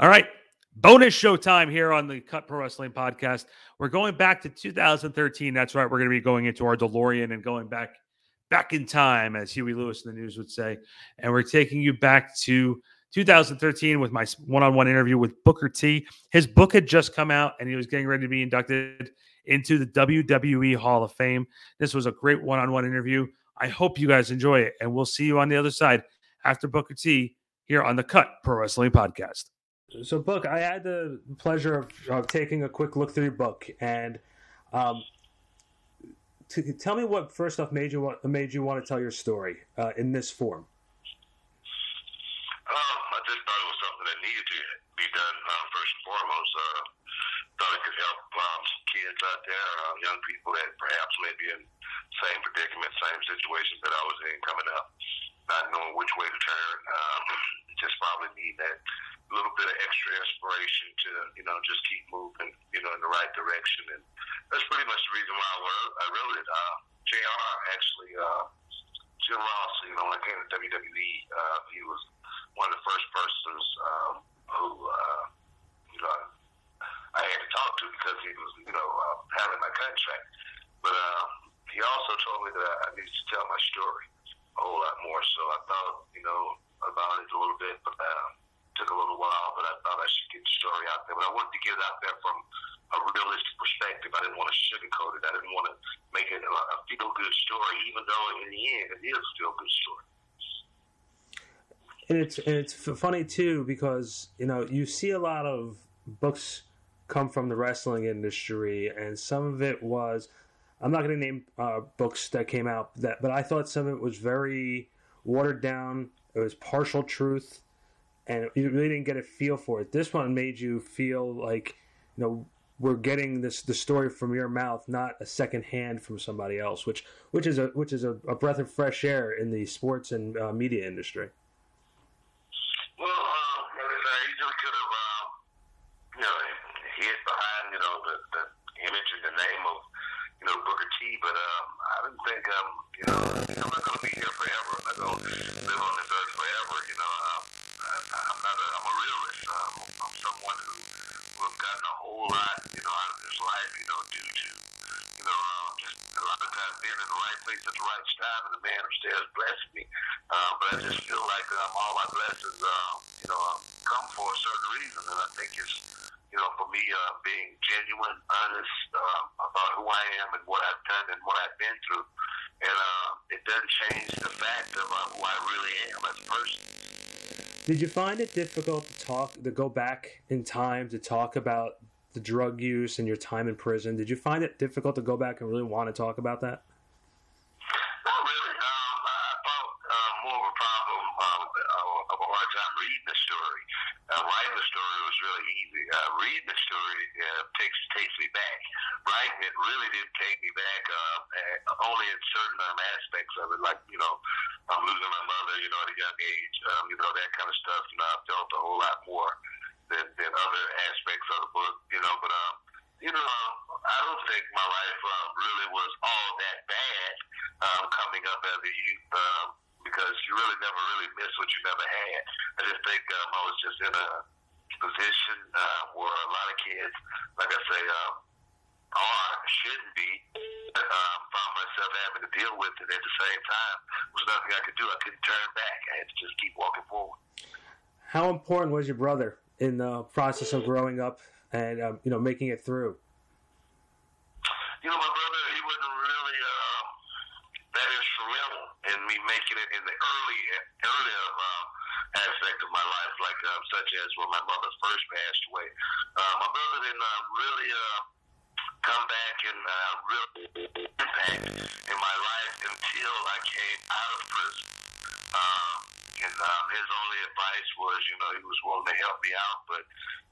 All right. Bonus show time here on the Cut Pro Wrestling podcast. We're going back to 2013. That's right. We're going to be going into our DeLorean and going back back in time, as Huey Lewis and the News would say. And we're taking you back to 2013 with my one-on-one interview with Booker T. His book had just come out and he was getting ready to be inducted into the WWE Hall of Fame. This was a great one-on-one interview. I hope you guys enjoy it and we'll see you on the other side after Booker T here on the Cut Pro Wrestling podcast. So, book, I had the pleasure of, of taking a quick look through your book, and um, to, tell me what first off made you made you want to tell your story uh, in this form. Um, I just thought it was something that needed to be done uh, first and foremost. Uh, thought it could help um, kids out there, uh, young people that perhaps may be in same predicament, same situation that I was in coming up, not knowing which way to turn. Um, just probably need that little bit of extra inspiration to, you know, just keep moving, you know, in the right direction. And that's pretty much the reason why I wrote, I wrote it. Uh, JR actually, uh, Jim Ross, you know, when I came to WWE, uh, he was one of the first persons um, who, uh, you know, I had to talk to because he was, you know, uh, having my contract. But uh, he also told me that I needed to tell my story a whole lot more. So I thought, you know, about it a little bit, but uh, took a little while. But I thought I should get the story out there. But I wanted to get it out there from a realistic perspective. I didn't want to sugarcoat it. I didn't want to make it a, feel good story, even though in the end it is a feel good story. And it's and it's funny too because you know you see a lot of books come from the wrestling industry, and some of it was. I'm not going to name uh, books that came out that, but I thought some of it was very watered down. It was partial truth, and you really didn't get a feel for it. This one made you feel like, you know, we're getting this the story from your mouth, not a second hand from somebody else, which which is a which is a, a breath of fresh air in the sports and uh, media industry. Well, uh, I easily could have, uh, you know, hid behind, you know, the, the image and the name of, you know, Booker T, but um, I didn't think, um, you know, I'm not going to be here forever. I'm not going to live on this earth forever, you know. Um, I, I'm not a, I'm a realist. Um, I'm someone who, who have gotten a whole lot, you know, out of this life, you know, due to, you know, uh, just a lot of times being in the right place at the right time, and the man upstairs blessed me. Uh, but I just feel like um, all my blessings, uh, you know, um, come for a certain reason, and I think it's, you know, for me uh, being genuine, honest uh, about who I am and what I've done and what I've been through, and uh, it doesn't change the fact of uh, who I really am as a person. Did you find it difficult to talk to go back in time to talk about the drug use and your time in prison? Did you find it difficult to go back and really want to talk about that? Not really. Um, I found uh, more of a problem um, uh, of a hard time reading the story. Uh, writing the story was really easy. Uh, reading the story uh, takes takes me back. Writing it really didn't take me back. Uh, uh, only in certain um, aspects of it, like you know, I'm losing my mother, you know, at a young age. Um, you know, that kind of stuff. You know, I felt a whole lot more than than other of the book. You know, but um, you know, I don't think my life uh, really was all that bad um, coming up as a youth. Um, because you really never really miss what you never had. I just think um, I was just in a position uh, where a lot of kids, like I say, um, are shouldn't be. Um, found myself having to deal with it at the same time. There was nothing I could do. I couldn't turn back. I had to just keep walking forward. How important was your brother in the process of growing up and um, you know making it through? You know, my brother, he wasn't really uh, that instrumental in me making it in the early, earlier uh, aspect of my life, like uh, such as when my mother first passed away. Uh, my brother didn't uh, really uh, come back and uh, really impact in my life until I came out of prison. Um, and um, his only advice was, you know, he was willing to help me out, but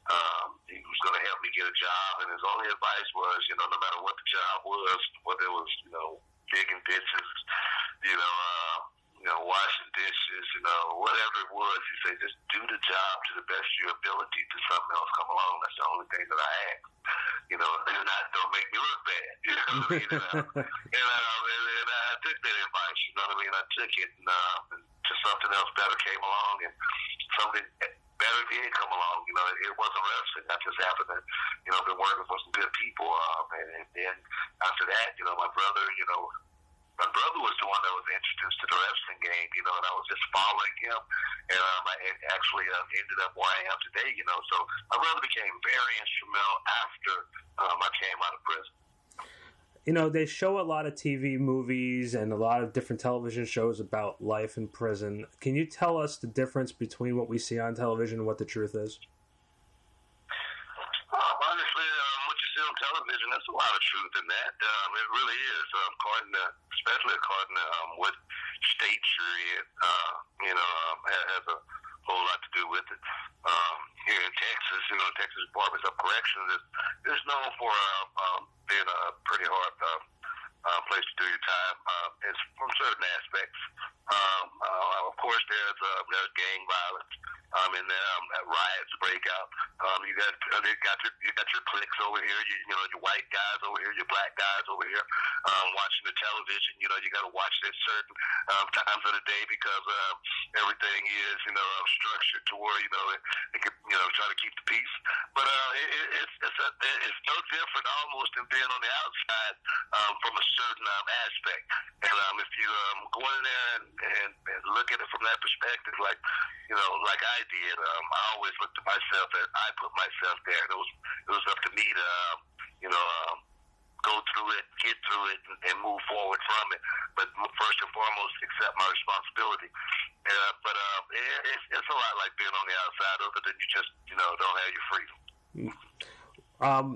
um, he was going to help me get a job. And his only advice was, you know, no matter what the job was, whether it was, you know, digging ditches, you know, uh, you know, washing dishes, you know, whatever it was, he said, just do the job to the best of your ability to something else come along. That's the only thing that I ask. You know, and don't make me look bad. You know what I mean? and, uh, and, and I took that advice. You know what I mean? I took it, and, uh, and just something else better came along, and something better did come along. You know, it, it wasn't wrestling. I just happened to, you know, been working for some good people. Um, and, and then after that, you know, my brother, you know, my brother was the one that was introduced to the wrestling game, you know, and I was just following him, and um, I actually uh, ended up where I am today, you know. So my brother became very instrumental after um, I came out of prison. You know, they show a lot of TV movies and a lot of different television shows about life in prison. Can you tell us the difference between what we see on television and what the truth is? Um, honestly, um, what you see on television, there's a lot of truth in that. Um, it really is, um, according to, especially according to um, what states you're in. Uh, you know, um, has a whole lot to do with it. Um, here in Texas, you know, Texas Department of Corrections is, is known for uh, um, being a pretty hard uh, uh, place to do your time. Uh, it's from certain aspects. Um, uh, of course, there's uh, there's gang violence. Um, and then um, riots break out. Um, you got uh, you got your you got your cliques over here. You, you know your white guys over here, your black guys over here, um, watching the television. You know you got to watch at certain um, times of the day because um, everything is you know um, structured to where you know it, it can you know try to keep the peace. But uh, it, it's it's a, it's no different almost than being on the outside um, from a certain um, aspect. And um, if you um, go in there and, and, and look at it from that perspective, like you know, like I did, um, I always looked at myself as I put myself there. It was it was up to me to, um, you know, um, go through it, get through it, and, and move forward from it. But first and foremost, accept my responsibility. Uh, but um, it, it's, it's a lot like being on the outside, other than you just, you know, don't have your freedom. Um,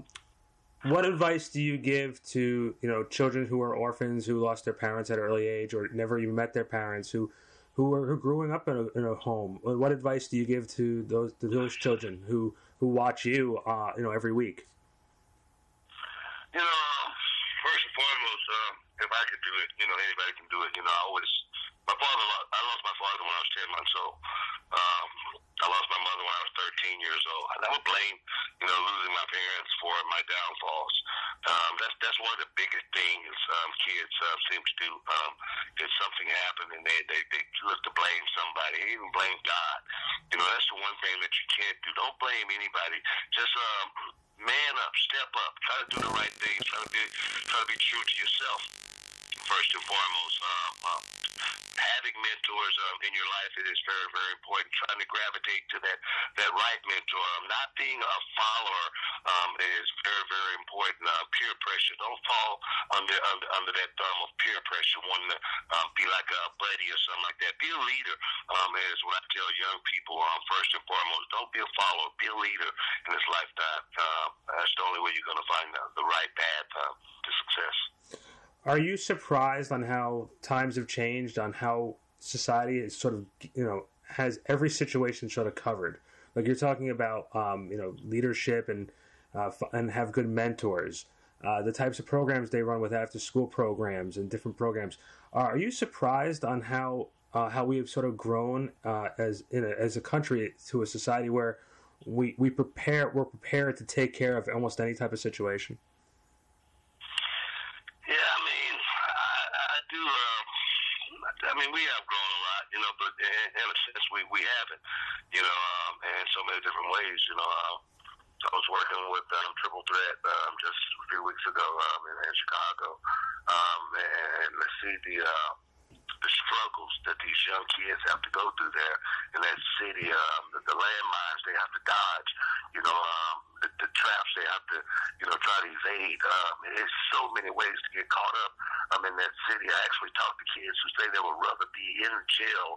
what advice do you give to you know children who are orphans who lost their parents at an early age or never even met their parents who who are who growing up in a, in a home? What advice do you give to those to those children who who watch you uh, you know every week? You know, first and foremost, uh, if I could do it, you know, anybody can do it. You know, I always my father. I lost my father when I was ten months old. Um, I lost my mother when I was 13 years old. I never blame, you know, losing my parents for my downfalls. Um, that's that's one of the biggest things um, kids uh, seem to do. Um, if something happened and they, they they look to blame somebody, even blame God. You know, that's the one thing that you can't do. Don't blame anybody. Just um, man up, step up, try to do the right thing, try to be try to be true to yourself first and foremost. Um, um, having mentors um, in your life it is very, very important. Trying to gravitate to that that right mentor. Um, not being a follower um, is very, very important. Uh, peer pressure. Don't fall under under, under that thumb of peer pressure. Wanting to um, be like a buddy or something like that. Be a leader. Um, is what I tell young people. Um, first and foremost, don't be a follower. Be a leader in this lifetime. Uh, that's the only way you're going to find the, the right path uh, to success. Are you surprised on how times have changed, on how society is sort of, you know, has every situation sort of covered? Like you're talking about, um, you know, leadership and uh, and have good mentors. Uh, the types of programs they run with after school programs and different programs. Uh, are you surprised on how uh, how we have sort of grown uh, as in a, as a country to a society where we we prepare we're prepared to take care of almost any type of situation? Yeah, I mean, I, I do. Uh, I mean, we have grown a lot, you know, but in, we we haven't, you know, um, in so many different ways. You know, um, I was working with um, Triple Threat um, just a few weeks ago um, in, in Chicago, um, and to see the. Uh, the struggles that these young kids have to go through there in that city, um, the, the landmines they have to dodge, you know, um, the, the traps they have to, you know, try to evade. Um, there's so many ways to get caught up I'm in that city. I actually talked to kids who say they would rather be in jail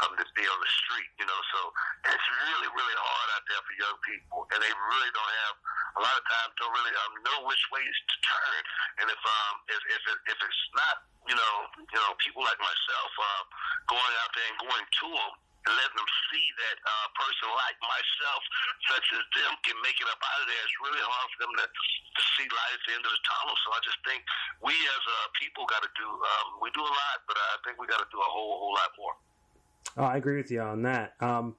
um, than be on the street, you know, so it's really, really hard out there for young people, and they really don't have, a lot of times, don't really um, know which ways to turn, and if um, if if, it, if it's not you know, you know, people like myself uh, going out there and going to them and letting them see that a uh, person like myself, such as them, can make it up out of there. It's really hard for them to, to see light at the end of the tunnel. So I just think we as uh, people got to do. Um, we do a lot, but I think we got to do a whole whole lot more. Oh, I agree with you on that. Um,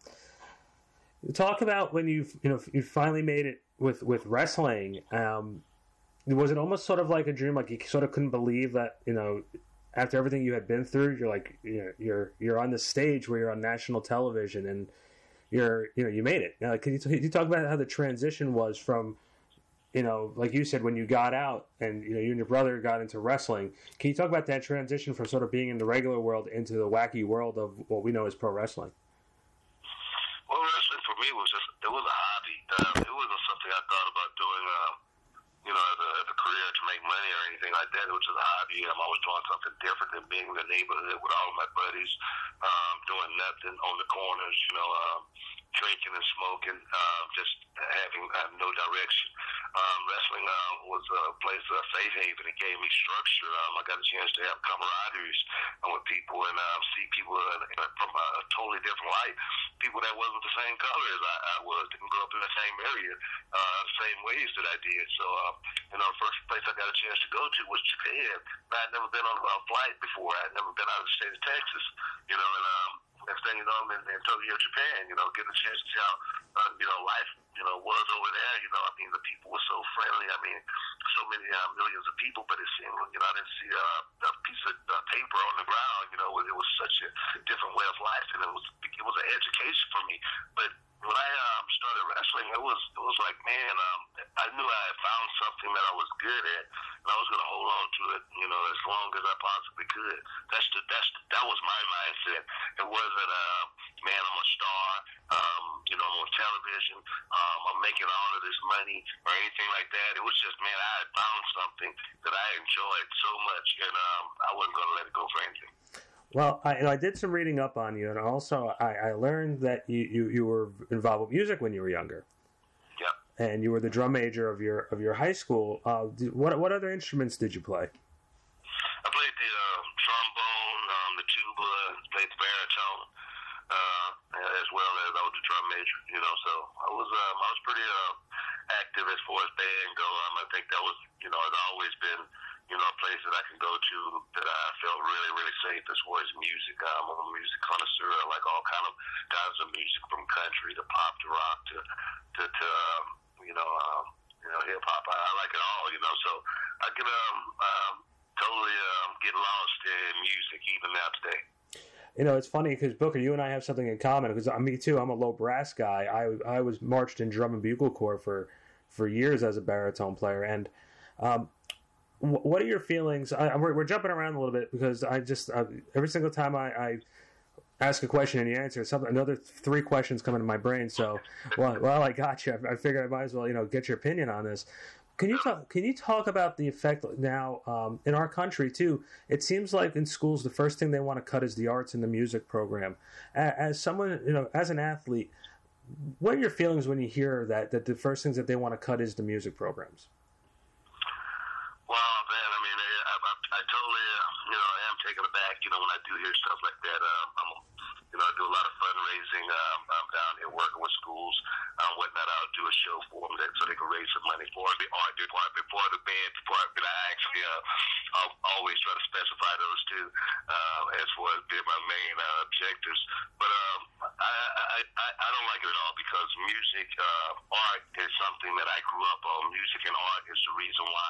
talk about when you've you know you finally made it with with wrestling. Um, was it almost sort of like a dream? Like you sort of couldn't believe that you know after everything you had been through, you're like you're you're, you're on the stage where you're on national television and you're you know you made it. Now, can you, can you talk about how the transition was from you know, like you said, when you got out and you know you and your brother got into wrestling, can you talk about that transition from sort of being in the regular world into the wacky world of what we know as pro wrestling? Well, wrestling for me was just it was a hobby. Uh, it wasn't something I thought about doing. Uh, you know, as a, as a career to make money like that. Was just a hobby. I'm always doing something different than being in the neighborhood with all of my buddies, um, doing nothing on the corners. You know, um, drinking and smoking, uh, just having uh, no direction. Um, wrestling uh, was a place, a safe haven. It gave me structure. Um, I got a chance to have camaraderie with people and uh, see people uh, from a totally different light. People that wasn't the same color as I, I was, didn't grow up in the same area, uh, same ways that I did. So, uh, you know, the first place I got a chance to go to was Japan. I had never been on a flight before. I had never been out of the state of Texas, you know, and um, next thing you know, I'm in, in Tokyo, Japan. You know, getting a chance to see how uh, you know life you know was over there. You know, I mean, the people were so friendly. I mean, so many uh, millions of people, but it seemed you know I didn't see uh, a piece of uh, paper on the ground. You know, it was such a different way of life, and it was it was an education for me. But when I um, started wrestling, it was it was like, man, um, I knew I had found something that I was good at, and I was going to hold on to it, you know, as long as I possibly could. That's the that's the, that was my mindset. It wasn't, uh, man, I'm a star. Um, you know, I'm on television. Um, I'm making all of this money or anything like that. It was just, man, I had found something that I enjoyed so much, and um, I wasn't going to let it go for anything. Well, I, I did some reading up on you, and also I, I learned that you, you, you were involved with music when you were younger. Yeah. And you were the drum major of your of your high school. Uh, what what other instruments did you play? I played the uh, trombone, um, the tuba, played the baritone, uh, as well as I was the drum major. You know, so I was um, I was pretty uh, active as far as band go. Um, I think that was you know it's always been you know, a place that I can go to that I felt really, really safe as far as music. I'm a music connoisseur. I like all kind of kinds of music from country to pop to rock to to, to um, you know, um, you know, hip hop. I, I like it all. You know, so I can um, um totally um, get lost in music even now today. You know, it's funny because Booker, you and I have something in common. Because uh, me too, I'm a low brass guy. I I was marched in drum and bugle corps for for years as a baritone player, and um, what are your feelings? I, we're, we're, jumping around a little bit because I just I, every single time I, I, ask a question and you answer something, another three questions come into my brain. So, well, well, I got you. I, I figured I might as well, you know, get your opinion on this. Can you talk? Can you talk about the effect now um, in our country too? It seems like in schools the first thing they want to cut is the arts and the music program. As someone, you know, as an athlete, what are your feelings when you hear that that the first things that they want to cut is the music programs? Well, man, I mean, I, I, I totally, uh, you know, I am taken aback, you know, when I do hear stuff like that. Um, I'm, know, I do a lot of fundraising. Um, I'm down here working with schools, um, whatnot. I'll do a show for them that, so they can raise some money for the art department, before the band department. I actually, uh, I'll always try to specify those two uh, as far as being my main uh, objectives. But um, I, I, I, I don't like it at all because music, uh, art is something that I grew up on. Music and art is the reason why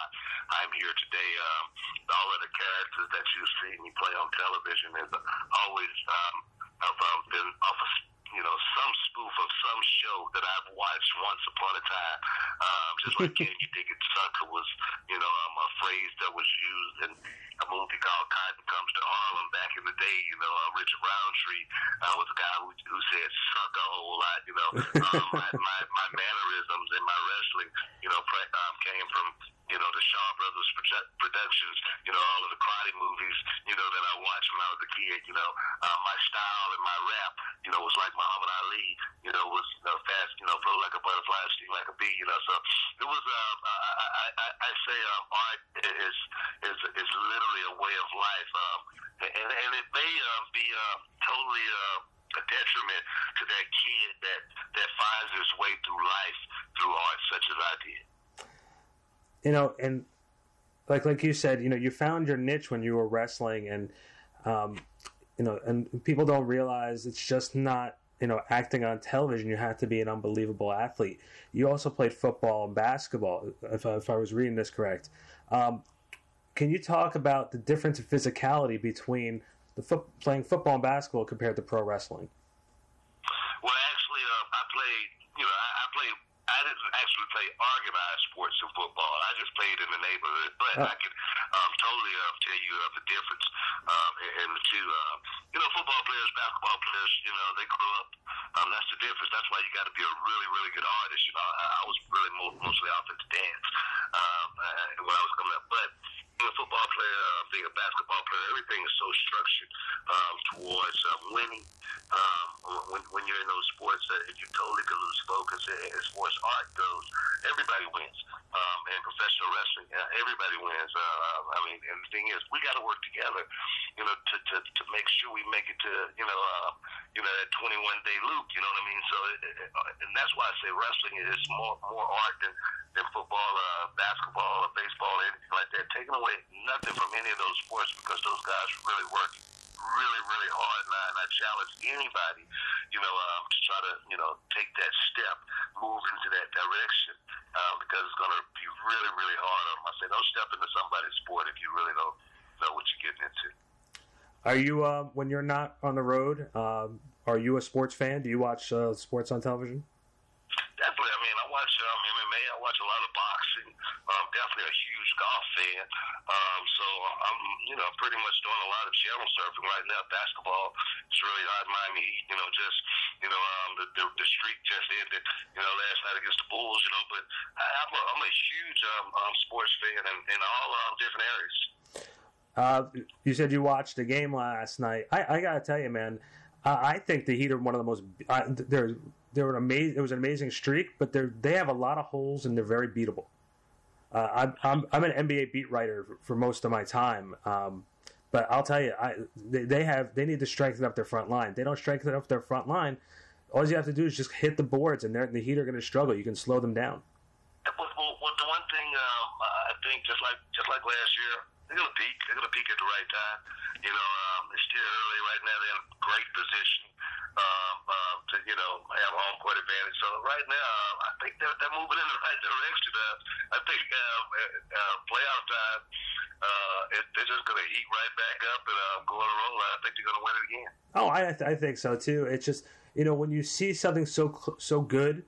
I'm here today. Um, all of the characters that you see me play on television is always um, um, been off of you know, some spoof of some show that I've watched once upon a time. Um, just like Can You Dig It Sucker was, you know, um, a phrase that was used in a movie called Cotton Comes to Harlem back in the day. You know, uh, Richard Roundtree uh, was a guy who, who said suck a whole lot. You know, um, my, my, my mannerisms and my wrestling, you know, pre- um, came from you know, the Shaw Brothers productions, you know, all of the karate movies, you know, that I watched when I was a kid, you know, uh, my style and my rap, you know, was like Muhammad Ali, you know, was you know, fast, you know, flow like a butterfly, sting like a bee, you know, so it was, uh, I, I, I, say um, art is, is, is literally a way of life, um, and, and it may uh, be uh, totally, uh, a detriment to that kid that that finds his way through life through art such as I did. You know, and like like you said, you know, you found your niche when you were wrestling, and um, you know, and people don't realize it's just not you know acting on television. You have to be an unbelievable athlete. You also played football and basketball, if, if I was reading this correct. Um, can you talk about the difference in physicality between the foot, playing football and basketball compared to pro wrestling? Well, actually, uh, actually play organized sports in football. I just played in the neighborhood, but Oh. I can um, totally uh, tell you uh, the difference um, in, in the two. Uh, you know, football players, basketball players, you know, they grew up. Um, that's the difference. That's why you got to be a really, really good artist. You know, I, I was really mo- mostly out there to dance um, uh, when I was coming up, but being a football player, uh, being a basketball player, everything is so structured um, towards uh, winning. Um, when, when you're in those sports, uh, if you totally can lose focus uh, as far as art goes, everybody wins. Um, and professional wrestling, uh, everybody wins. Uh, I mean, and the thing is, we got to work together, you know, to, to, to make sure we make it to, you know, uh, you know, that 21 day loop. You know what I mean? So, uh, and that's why I say wrestling is more more art than than football, uh, basketball, or baseball, anything like that. Taking away nothing from any of those sports because those guys really work really, really hard. And I, and I challenge anybody, you know, um, to try to, you know, take that step, move into that direction, um, because it's going to be really, really hard on them. I say, don't step into somebody's sport if you really don't know what you're getting into. Are you uh, when you're not on the road? Um, are you a sports fan? Do you watch uh, sports on television? Definitely. I mean, I watch um, MMA. I watch a lot of boxing. Um, definitely a huge golf fan. Um, so I'm, you know, pretty much doing a lot of channel surfing right now. Basketball is really hot. Miami Heat. You know, just you know, um, the, the the streak just ended. You know, last night against the Bulls. You know, but I, I'm a, I'm a huge um, um, sports fan in, in all um, different areas. Uh, you said you watched a game last night. I, I gotta tell you, man, I, think the Heat are one of the most. They're they're an amazing. It was an amazing streak, but they're they have a lot of holes and they're very beatable. Uh, I'm, I'm I'm an NBA beat writer for, for most of my time, um, but I'll tell you, I they, they have they need to strengthen up their front line. They don't strengthen up their front line. All you have to do is just hit the boards, and the Heat are going to struggle. You can slow them down. Well, well, the one thing um, I think, just like just like last year, they're gonna peak. They're gonna peak at the right time. You know, um, it's still early right now. They're in a great position um, um, to you know have home court advantage. So right now, I think they're, they're moving in the right direction. Uh, I think uh, uh, playoff time, uh, it, they're just gonna heat right back up and uh, go on a roll. I think they're gonna win it again. Oh, I I think so too. It's just you know when you see something so so good,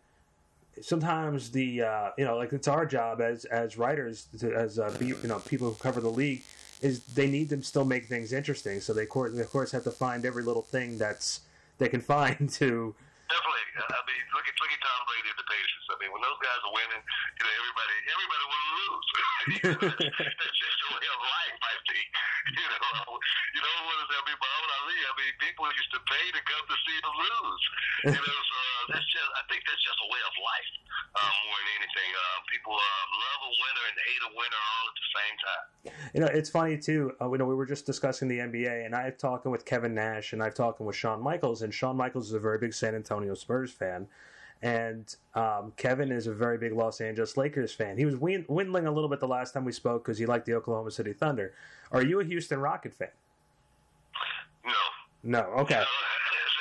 sometimes the uh, you know like it's our job as as writers to, as uh, be, you know people who cover the league is they need to still make things interesting. So they, of course have to find every little thing that's they can find to. Definitely. I mean, look at look at Tom Brady and the Patriots. I mean, when those guys are winning, you know, everybody everybody to lose. That's just the way of life, I think. You know, you know what is that? I mean, Muhammad Ali. I mean, people used to pay to come to see him lose. You know, so uh, that's just. I think that's just a way of life um, more than anything. Uh, people uh, love a winner and hate a winner all at the same time. You know, it's funny too. Uh, you know, we were just discussing the NBA, and I've talking with Kevin Nash, and I've talking with Shawn Michaels, and Shawn Michaels is a very big San Antonio Spurs fan, and um, Kevin is a very big Los Angeles Lakers fan. He was win- dwindling a little bit the last time we spoke because he liked the Oklahoma City Thunder. Are you a Houston Rocket fan? No. No. Okay. You know,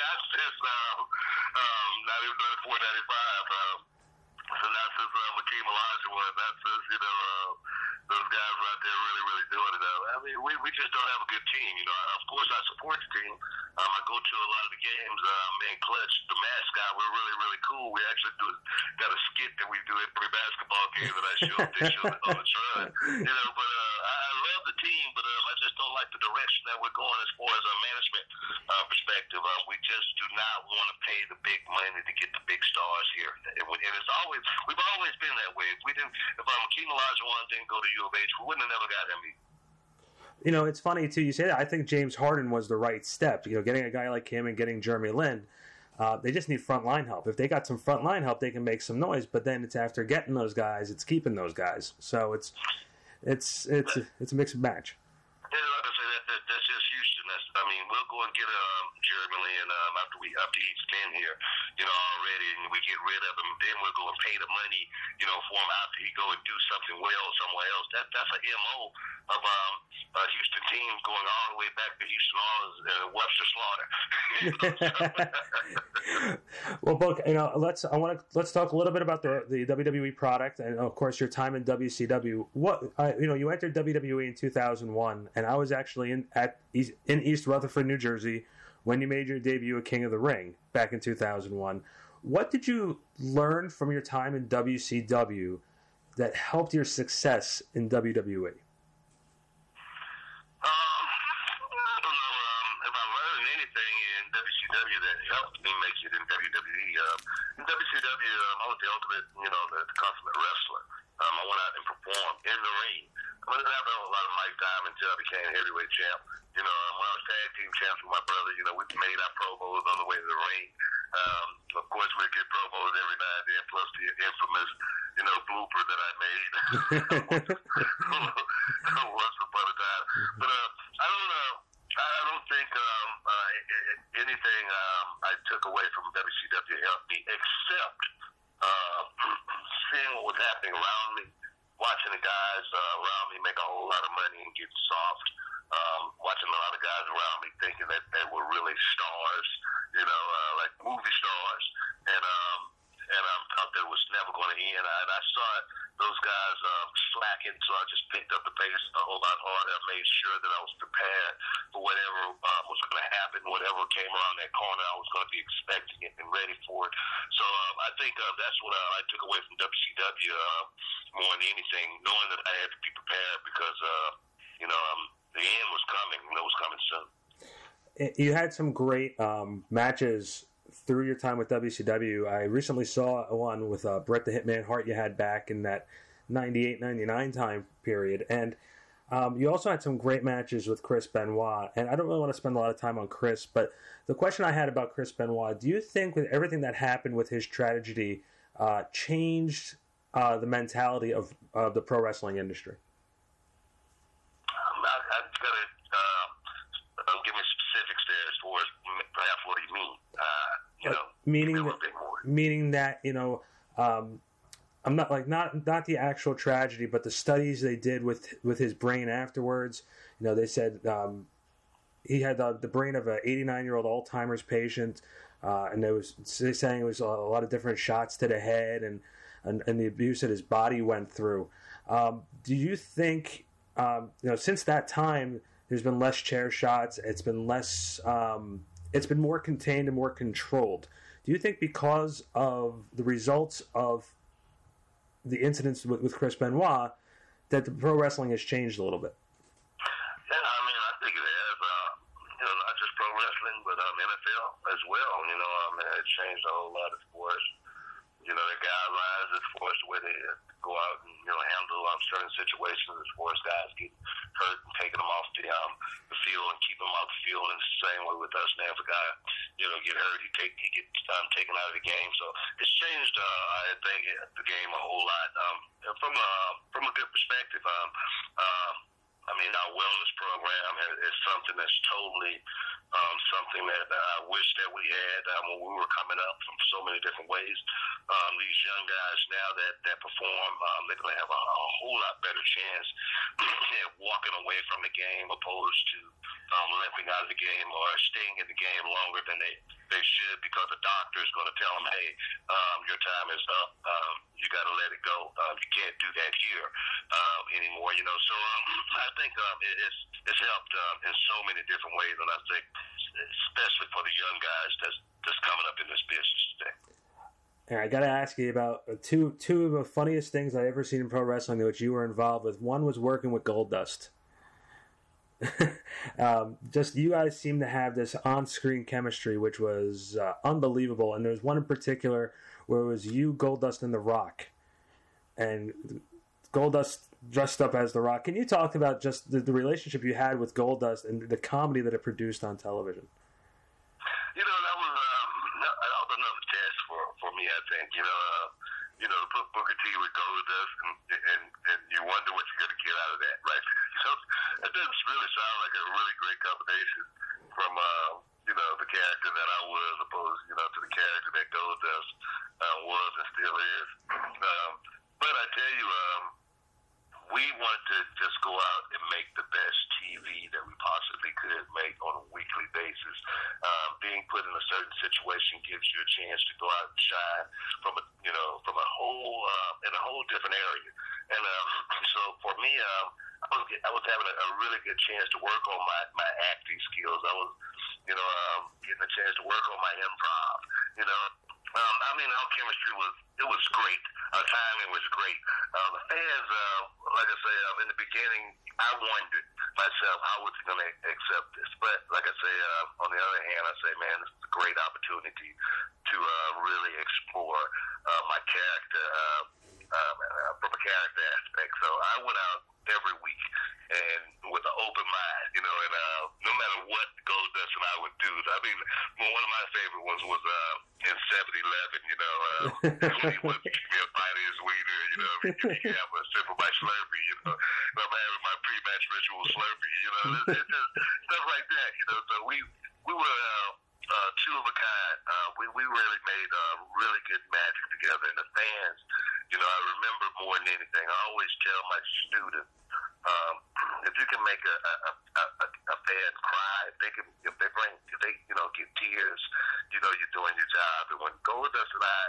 that's just um, um, not even done 495. Um, so that's just uh, Hakeem Olajuwon. That's just, you know, uh, those guys right there really, really doing it. Uh, I mean, we, we just don't have a good team. You know, of course I support the team. Um, I go to a lot of the games. Um, and Clutch, the mascot, we're really, really cool. We actually do got a skit that we do every basketball game that I show pictures on the trun. You know, but uh, I, love the team, but um, I just don't like the direction that we're going as far as a management uh, perspective. Uh, we just do not want to pay the big money to get the big stars here, and, we, and it's always we've always been that way. If we didn't, if um, Hakeem Olajuwon didn't go to U of H, we wouldn't have never got him. You know, it's funny too. You say that. I think James Harden was the right step. You know, getting a guy like him and getting Jeremy Lin. Uh, they just need front line help. If they got some front line help, they can make some noise. But then it's after getting those guys, it's keeping those guys. So it's it's it's it's a mixed match. Yeah, like I that, that, that's just Houston. That's, I mean, we'll go and get um, Jeremy Lin um, after we after he's been here, you know, already, and we get rid of him. Then we'll go and pay the money, you know, for him after he go and do something well somewhere else. That that's a mo of um, a Houston team going all the way back to Houston Oilers, uh, Webster Slaughter. Well, Book, you know, let's I want to let's talk a little bit about the the WWE product and of course your time in WCW. What uh, you know, you entered WWE in 2001, and I was actually in at in East Rutherford, New Jersey, when you made your debut at King of the Ring back in 2001. What did you learn from your time in WCW that helped your success in WWE? Um, um, if I learned anything in WCW that helped me make it in WWE. Um, in WCW, um, I was the ultimate, you know, the, the consummate wrestler. Um, I went out and performed in the ring. I didn't have a lot of mic time until I became heavyweight champ. You know, um, when I was tag team champs with my brother, you know, we made our promos on the way to the ring. Um, of course, we get promos every now and then, plus the infamous, you know, blooper that I made once upon a time. But uh, I don't know. I don't think um, uh, anything um, I took away from WCW helped me, except uh, seeing what was happening around me, watching the guys uh, around me make a whole lot of money and get soft. Um, watching a lot of guys around me thinking that they were really stars, you know, uh, like movie stars, and um, and I thought that was never going to end. And I saw those guys um, slacking, so I just picked up the pace a whole lot harder. I made sure that I was prepared for whatever um, was going to happen, whatever came around that corner. I was going to be expecting it and ready for it. So um, I think uh, that's what I, I took away from WCW uh, more than anything, knowing that I had to be prepared because uh, you know um, the end was coming. Know, it was coming soon. You had some great um, matches through your time with WCW, I recently saw one with uh, Bret the Hitman Hart you had back in that 98 99 time period. And um, you also had some great matches with Chris Benoit. And I don't really want to spend a lot of time on Chris, but the question I had about Chris Benoit do you think with everything that happened with his tragedy uh, changed uh, the mentality of, of the pro wrestling industry? Um, I, I'm going to uh, give me specifics there as far as perhaps what do you mean? Uh, you know, meaning that, meaning that you know um, I'm not like not not the actual tragedy, but the studies they did with with his brain afterwards. You know, they said um, he had the, the brain of an 89 year old Alzheimer's patient, uh, and there was saying it was a lot of different shots to the head and and, and the abuse that his body went through. Um, do you think um, you know since that time? There's been less chair shots. It's been less um, it's been more contained and more controlled. Do you think because of the results of the incidents with, with Chris Benoit that the pro wrestling has changed a little bit? Yeah, I mean, I think it has. Uh, you know, not just pro wrestling, but um, NFL as well. You know, it changed a whole lot far as you know the guidelines as far the way they go out and you know handle um, certain situations as far guys getting hurt and taking them off the um the field and keeping them off the field. And it's the same way with us now. If a guy you know get hurt, he take he gets um, taken out of the game. So it's changed. Uh, I think the game a whole lot. Um, from a from a good perspective. Um, um, I mean, our wellness program is something that's totally um, something that I wish that we had um, when we were coming up from so many different ways. Um, these young guys now that that perform, um, they're to have a, a whole lot better chance at walking away from the game opposed to um, limping out of the game or staying in the game longer than they they should because the doctor is going to tell them, hey, um, your time is up. Um, you got to let it go. Um, you can't do that here um, anymore. You know, so um, I think um, it, it's it's helped um, in so many different ways, and I think especially for the young guys that's that's coming up in this business today. And I got to ask you about two two of the funniest things I ever seen in pro wrestling that you were involved with. One was working with Goldust. um, just you guys seem to have this on-screen chemistry, which was uh, unbelievable. And there's one in particular where it was you, Goldust, and The Rock, and Goldust dressed up as The Rock. Can you talk about just the, the relationship you had with Goldust and the comedy that it produced on television? You know, that was um, that was another test for for me. I think you know. Uh, you know, put Booker T with Goldust, and, and and you wonder what you're going to get out of that, right? So it doesn't really sound like a really great combination from uh, you know the character that I was, opposed you know to the character that Goldust uh, was and still is. Um, but I tell you, um, we wanted to just go out and make the best TV that we possibly could make on a weekly basis. Um, being put in a certain situation gives you a chance to go out and shine from a you know from a whole uh, in a whole different area. And um, so for me, um, I was I was having a, a really good chance to work on my my acting skills. I was you know um, getting a chance to work on my improv. You know Um, I mean, our chemistry was it was great. Our timing was great. Uh, the fans, uh, like I say, uh, in the beginning, I wondered myself how was going to accept this. But like I say, uh, on the other hand, I say, man, this is a great opportunity to uh, really explore uh, my character uh, um, uh, from a character aspect. So I went out every week and with an open mind, you know, and uh, no matter what Goldust and I would do. I mean, one of my favorite ones was uh, in 7-Eleven, you know, uh, when he give me a you know, he could have a sip of my Slurpee, you know, I'm having my pre-match ritual Slurpee, you know, it's, it's just stuff like that, you know. So we we were. Uh, uh, two of a kind. Uh, we we really made uh, really good magic together, and the fans. You know, I remember more than anything. I always tell my students, um, if you can make a a, a, a, a fan cry, if they can, if they bring, if they you know get tears, you know you're doing your job. And when Goldust and I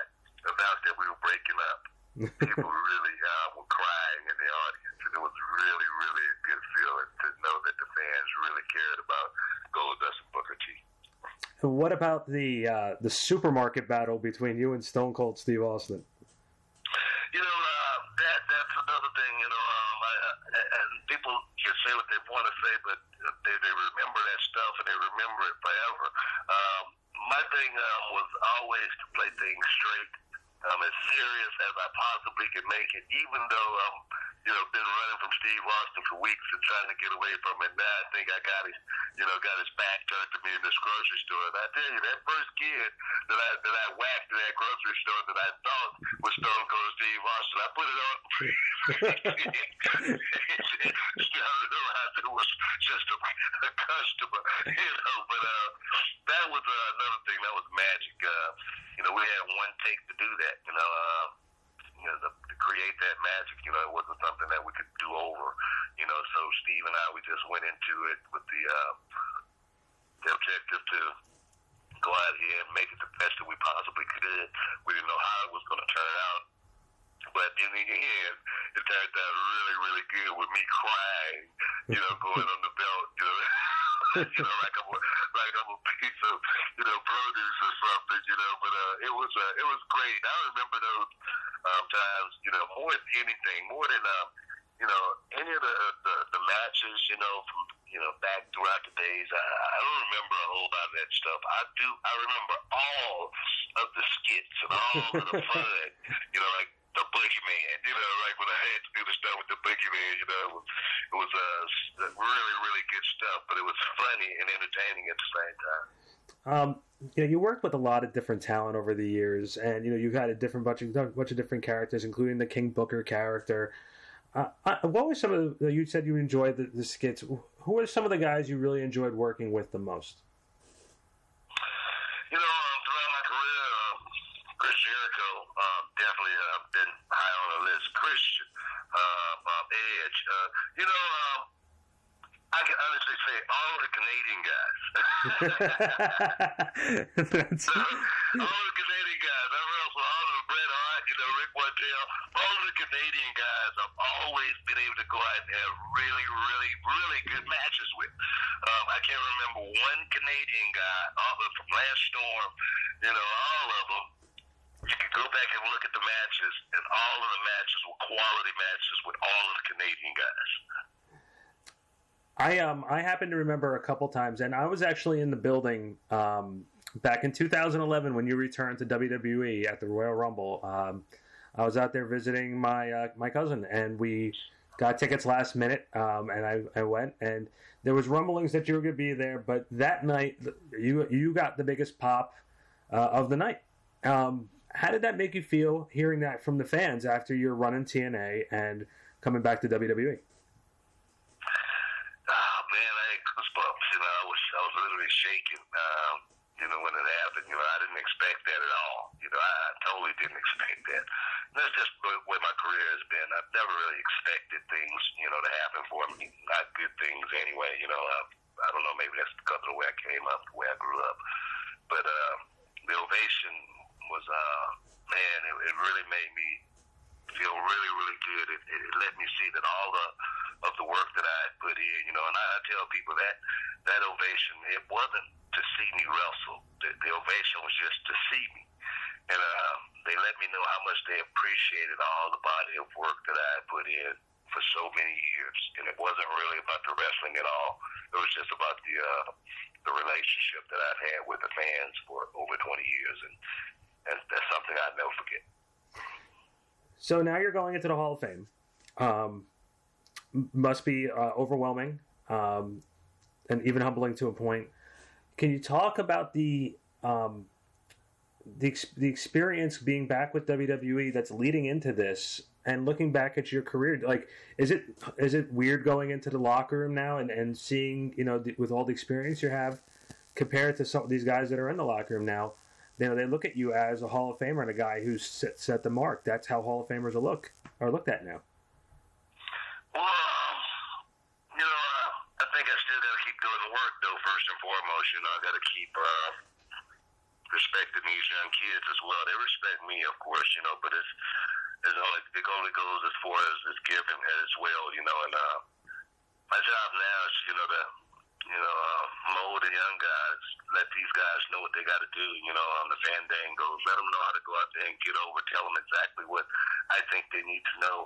announced that we were breaking up, people really uh, were crying in the audience, and it was really really a good feeling to know that the fans really cared about Goldust and Booker T. What about the uh, the supermarket battle between you and Stone Cold Steve Austin? You know, uh, that that's another thing. You know, um, I, I, and people can say what they want to say, but they they remember that stuff and they remember it forever. Um, my thing um, was always to play things straight, um, as serious as Possibly could make it, even though um, you know, been running from Steve Austin for weeks and trying to get away from it. Now I think I got his, you know, got his back turned to me in this grocery store. And I tell you, that first kid that I that I whacked in that grocery store that I thought was Stone Cold Steve Austin, I put it on. I realized it was just a, a customer, you know. But uh, that was uh, another thing. That was magic. Uh, you know, we had one take to do that. You know. Uh, you know, the, to create that magic. You know, it wasn't something that we could do over. You know, so Steve and I, we just went into it with the uh, the objective to go out here and make it the best that we possibly could. We didn't know how it was going to turn out, but in the end, it turned out really, really good with me crying. You know, going on the belt. You know. you know, like I'm a, like I'm a piece of, you know, produce or something, you know. But uh, it was uh, it was great. I remember those um, times, you know, more than anything, more than um, you know, any of the, the the matches, you know, from you know back throughout the days. I, I don't remember a whole lot of that stuff. I do. I remember all of the skits and all of the fun. You know, like the boogeyman, you know, like when I had to do the stuff with the boogeyman, you know, it was, it was uh, really, really good stuff, but it was funny and entertaining at the same time. Um, you know, you worked with a lot of different talent over the years, and you know, you've had a different bunch of bunch of different characters, including the King Booker character. Uh, what were some of the? You said you enjoyed the, the skits. Who are some of the guys you really enjoyed working with the most? You know, um, throughout my career, um, Chris Jericho um, definitely uh, been high on the list. Christian, um, um, Edge. Uh, you know, um, I can honestly say all the Canadian guys. That's... all the Canadian guys. I wrestled all of the Bret Hart, you know, Rick Martel. All of the Canadian guys I've always been able to go out and have really, really, really good matches with. Um, I can't remember one Canadian guy, the, from Lance Storm, you know, all of them. You can go back and look at the matches, and all of the matches were quality matches with all of the Canadian guys. I um I happen to remember a couple times, and I was actually in the building um, back in 2011 when you returned to WWE at the Royal Rumble. Um, I was out there visiting my uh, my cousin, and we got tickets last minute, um, and I, I went, and there was rumblings that you were going to be there, but that night you you got the biggest pop uh, of the night. Um, how did that make you feel hearing that from the fans after your run in TNA and coming back to WWE? Oh man, I had goosebumps. You know, I was I was literally shaking. Um, you know, when it happened, you know, I didn't expect that at all. You know, I, I totally didn't expect that. And that's just the way my career has been. I've never really expected things, you know, to happen for me. Not good things anyway. You know, I, I don't know. Maybe that's because of the way I came up, the way I grew up. But uh, the ovation was, uh, man, it, it really made me feel really, really good. It, it, it let me see that all the of the work that I had put in, you know, and I, I tell people that that ovation, it wasn't to see me wrestle. The, the ovation was just to see me. And uh, they let me know how much they appreciated all the body of work that I had put in for so many years, and it wasn't really about the wrestling at all. It was just about the uh, the relationship that I've had with the fans for over 20 years, and that's, that's something I'll never forget. So now you're going into the Hall of Fame. Um, must be uh, overwhelming um, and even humbling to a point. Can you talk about the um, the the experience being back with WWE that's leading into this and looking back at your career? Like, is it is it weird going into the locker room now and, and seeing you know the, with all the experience you have compared to some of these guys that are in the locker room now? You know, they look at you as a Hall of Famer and a guy who's set, set the mark. That's how Hall of Famers are look are looked at now. Well, you know, I think I still got to keep doing work, though. First and foremost, you know, I got to keep uh, respecting these young kids as well. They respect me, of course, you know, but it's it's only it only goes as far as it's given as well, you know. And uh, my job now is, you know, to you know, uh, mold the young guys, let these guys know what they got to do, you know, on the fandangos, let them know how to go out there and get over, tell them exactly what I think they need to know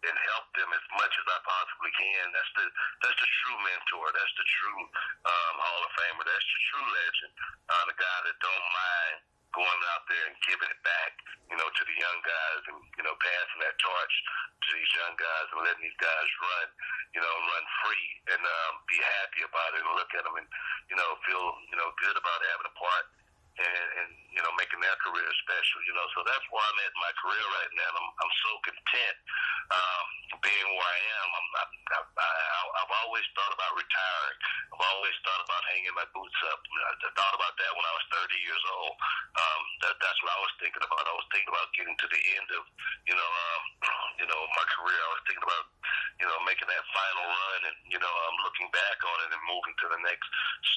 and help them as much as I possibly can. That's the that's the true mentor. That's the true um, Hall of Famer. That's the true legend. Uh, the guy that don't mind going out there and giving it back, you know, to the young guys and you know passing that torch to these young guys and letting these guys run, you know, run free and um, be happy about it and look at them and you know feel you know good about having a part and, and you know making their career special. You know, so that's where I'm at my career right now. I'm I'm so content um, being where I am. I'm, I'm I, I, I've always thought about retiring. I've always thought about hanging my boots up. I thought about that when I was 30 years old. Um, that that's what I was thinking about. I was thinking about getting to the end of you know um, you know my career. I was thinking about you know making that final run and you know I'm um, looking back on it and moving to the next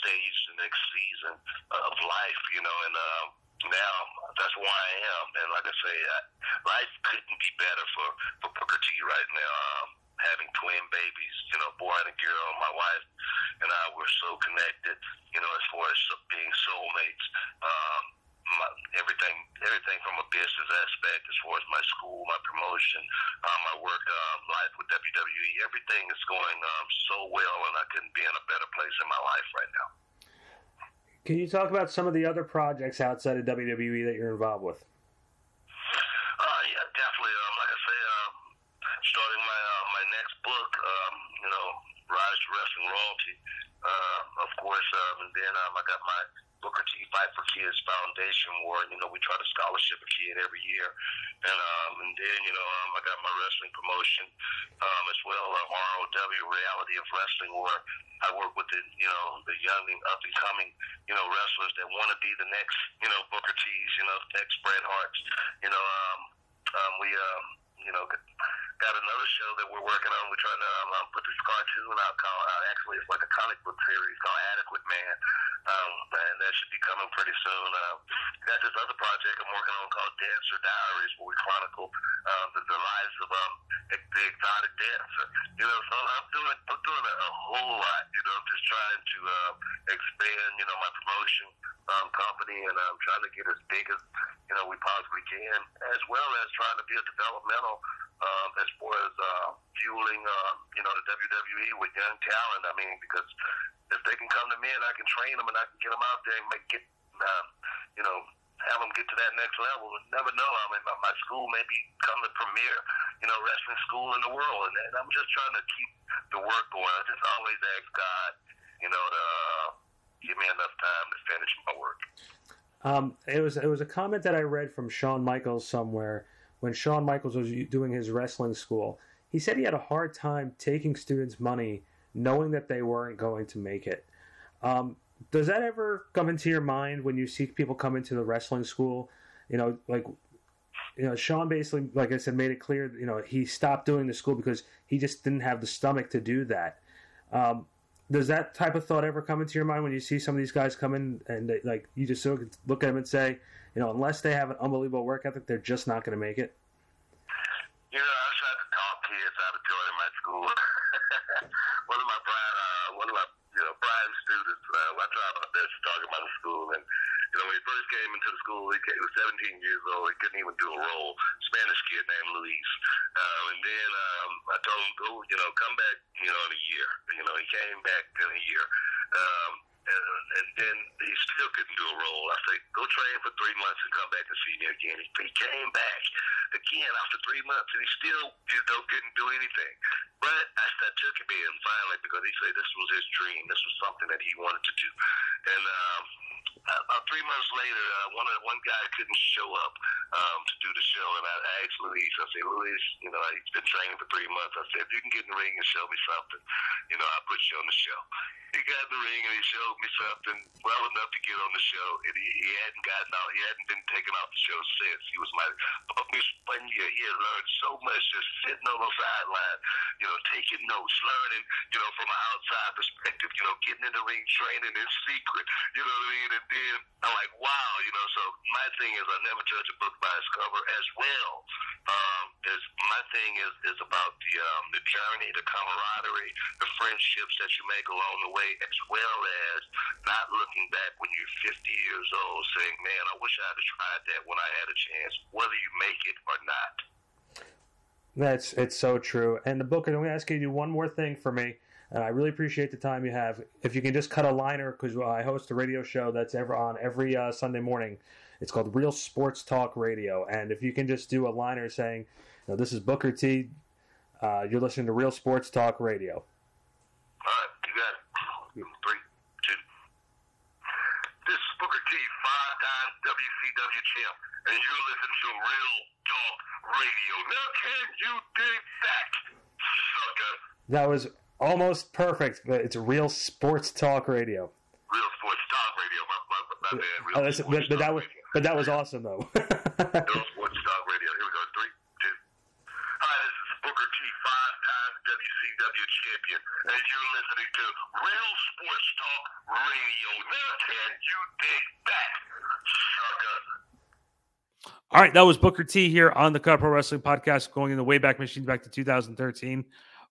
stage, the next season of life. You know, and. Um, now that's why I am. And like I say, life couldn't be better for for Booker T right now. Um, having twin babies, you know, boy and a girl. My wife and I were so connected, you know, as far as being soulmates. Um, my, everything, everything from a business aspect, as far as my school, my promotion, um, my work um, life with WWE, everything is going um, so well, and I couldn't be in a better place in my life right now. Can you talk about some of the other projects outside of WWE that you're involved with? Uh, yeah, definitely. Um, like I say, um, starting my uh, my next book, um, you know, Rise to Wrestling Royalty, uh, of course, um, and then um, I got my Booker T Fight for Kids Foundation Award. You know, we try to scholarship a kid every year, and um, and you know, um, I got my wrestling promotion um, as well, uh, ROW Reality of Wrestling, where I work with the you know the young up and coming you know wrestlers that want to be the next you know Booker T's, you know next Bret Hart's. You know, um, um, we um, you know got another show that we're working on. We're trying to um, um put this cartoon out called uh, actually it's like a comic book series called Adequate Man, um, and that should be coming pretty soon. Uh, got this other project I'm working on called Dancer Diaries, where we chronicle um, the, the lives of um, the exotic dancer. You know, so I'm doing I'm doing a, a whole lot. You know, I'm just trying to uh, expand. You know, my promotion um, company, and I'm trying to get as big as you know we possibly can, as well as trying to be a developmental um, as far as uh, fueling, uh, you know, the WWE with young talent. I mean, because if they can come to me and I can train them and I can get them out there and make get, uh, you know, have them get to that next level. Never know. I mean, my, my school may become the premier, you know, wrestling school in the world, and, and I'm just trying to keep the work going. I just always ask God, you know, to uh, give me enough time to finish my work. Um, it was it was a comment that I read from Shawn Michaels somewhere when Shawn Michaels was doing his wrestling school. He said he had a hard time taking students' money, knowing that they weren't going to make it. Um, does that ever come into your mind when you see people come into the wrestling school? You know, like you know, Shawn basically, like I said, made it clear. You know, he stopped doing the school because he just didn't have the stomach to do that. Um, does that type of thought ever come into your mind when you see some of these guys come in and they, like you just look at them and say, you know, unless they have an unbelievable work ethic, they're just not going to make it. You know, I tried to talk kids out of joining my school. one of my uh, one of my you know prime students, uh, I tried my best to talk about the school, and You know, when he first came into the school, he, was 17 years old. He couldn't even do a roll. Spanish kid named Luis. Um, and then um, I told him, go, you know, come back, you know, in a year. You know, he came back in a year. Um, and, and then he still couldn't do a roll. I said, go train for three months and come back and see me again. He, he came back again after three months, and he still, you know, couldn't do anything. But I, I took him in finally because he said this was his dream. This was something that he wanted to do. And um, about three months later, uh, one of, one guy couldn't show up um, to do the show, and I asked Luis. I said, Luis, you know, he's been training for three months. I said, if you can get in the ring and show me something, you know, I'll put you on the show. He got in the ring and he showed me something well enough to get on the show, and he, he hadn't gotten out. He hadn't been taken off the show since. He was my one. He had learned so much just sitting on the sideline, you know, taking notes, learning, you know, from an outside perspective, you know, getting in the ring, training in secret, you know what I mean? And then I'm like, wow, you know. So my thing is, I never judge a book by its cover as well. Um, is my thing is is about the um, the journey, the camaraderie, the friendships that you make along the way, as well as not looking back when you're 50 years old, saying, "Man, I wish I had tried that when I had a chance." Whether you make it or not. That's it's so true. And the book, I'm going to ask you to do one more thing for me. And I really appreciate the time you have. If you can just cut a liner, because I host a radio show that's ever on every uh, Sunday morning. It's called Real Sports Talk Radio. And if you can just do a liner saying, you know, this is Booker T. Uh, you're listening to Real Sports Talk Radio. All right, you got it. Three, two. This is Booker T, five-time WCW champ, and you're listening to Real Talk Radio. Now, can you dig that, sucker? That was almost perfect, but it's Real Sports Talk Radio. Real Sports Talk Radio, my, my, my uh, bad. Real uh, Oh, that's, but, but that was but that was awesome though. Real Sports Talk Radio. Here we go. Three, two. Hi, this is Booker T, five-time WCW champion, and you're listening to Real Sports Talk Radio. Now, can you dig that, sucker? All right, that was Booker T here on the Cut Pro Wrestling Podcast, going in the Wayback Machine back to 2013.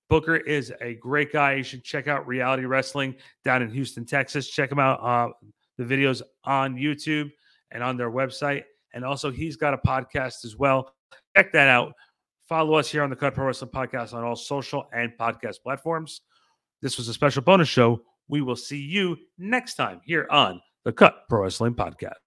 Booker is a great guy. You should check out Reality Wrestling down in Houston, Texas. Check him out. Uh, the videos on YouTube and on their website. And also, he's got a podcast as well. Check that out. Follow us here on the Cut Pro Wrestling Podcast on all social and podcast platforms. This was a special bonus show. We will see you next time here on the Cut Pro Wrestling Podcast.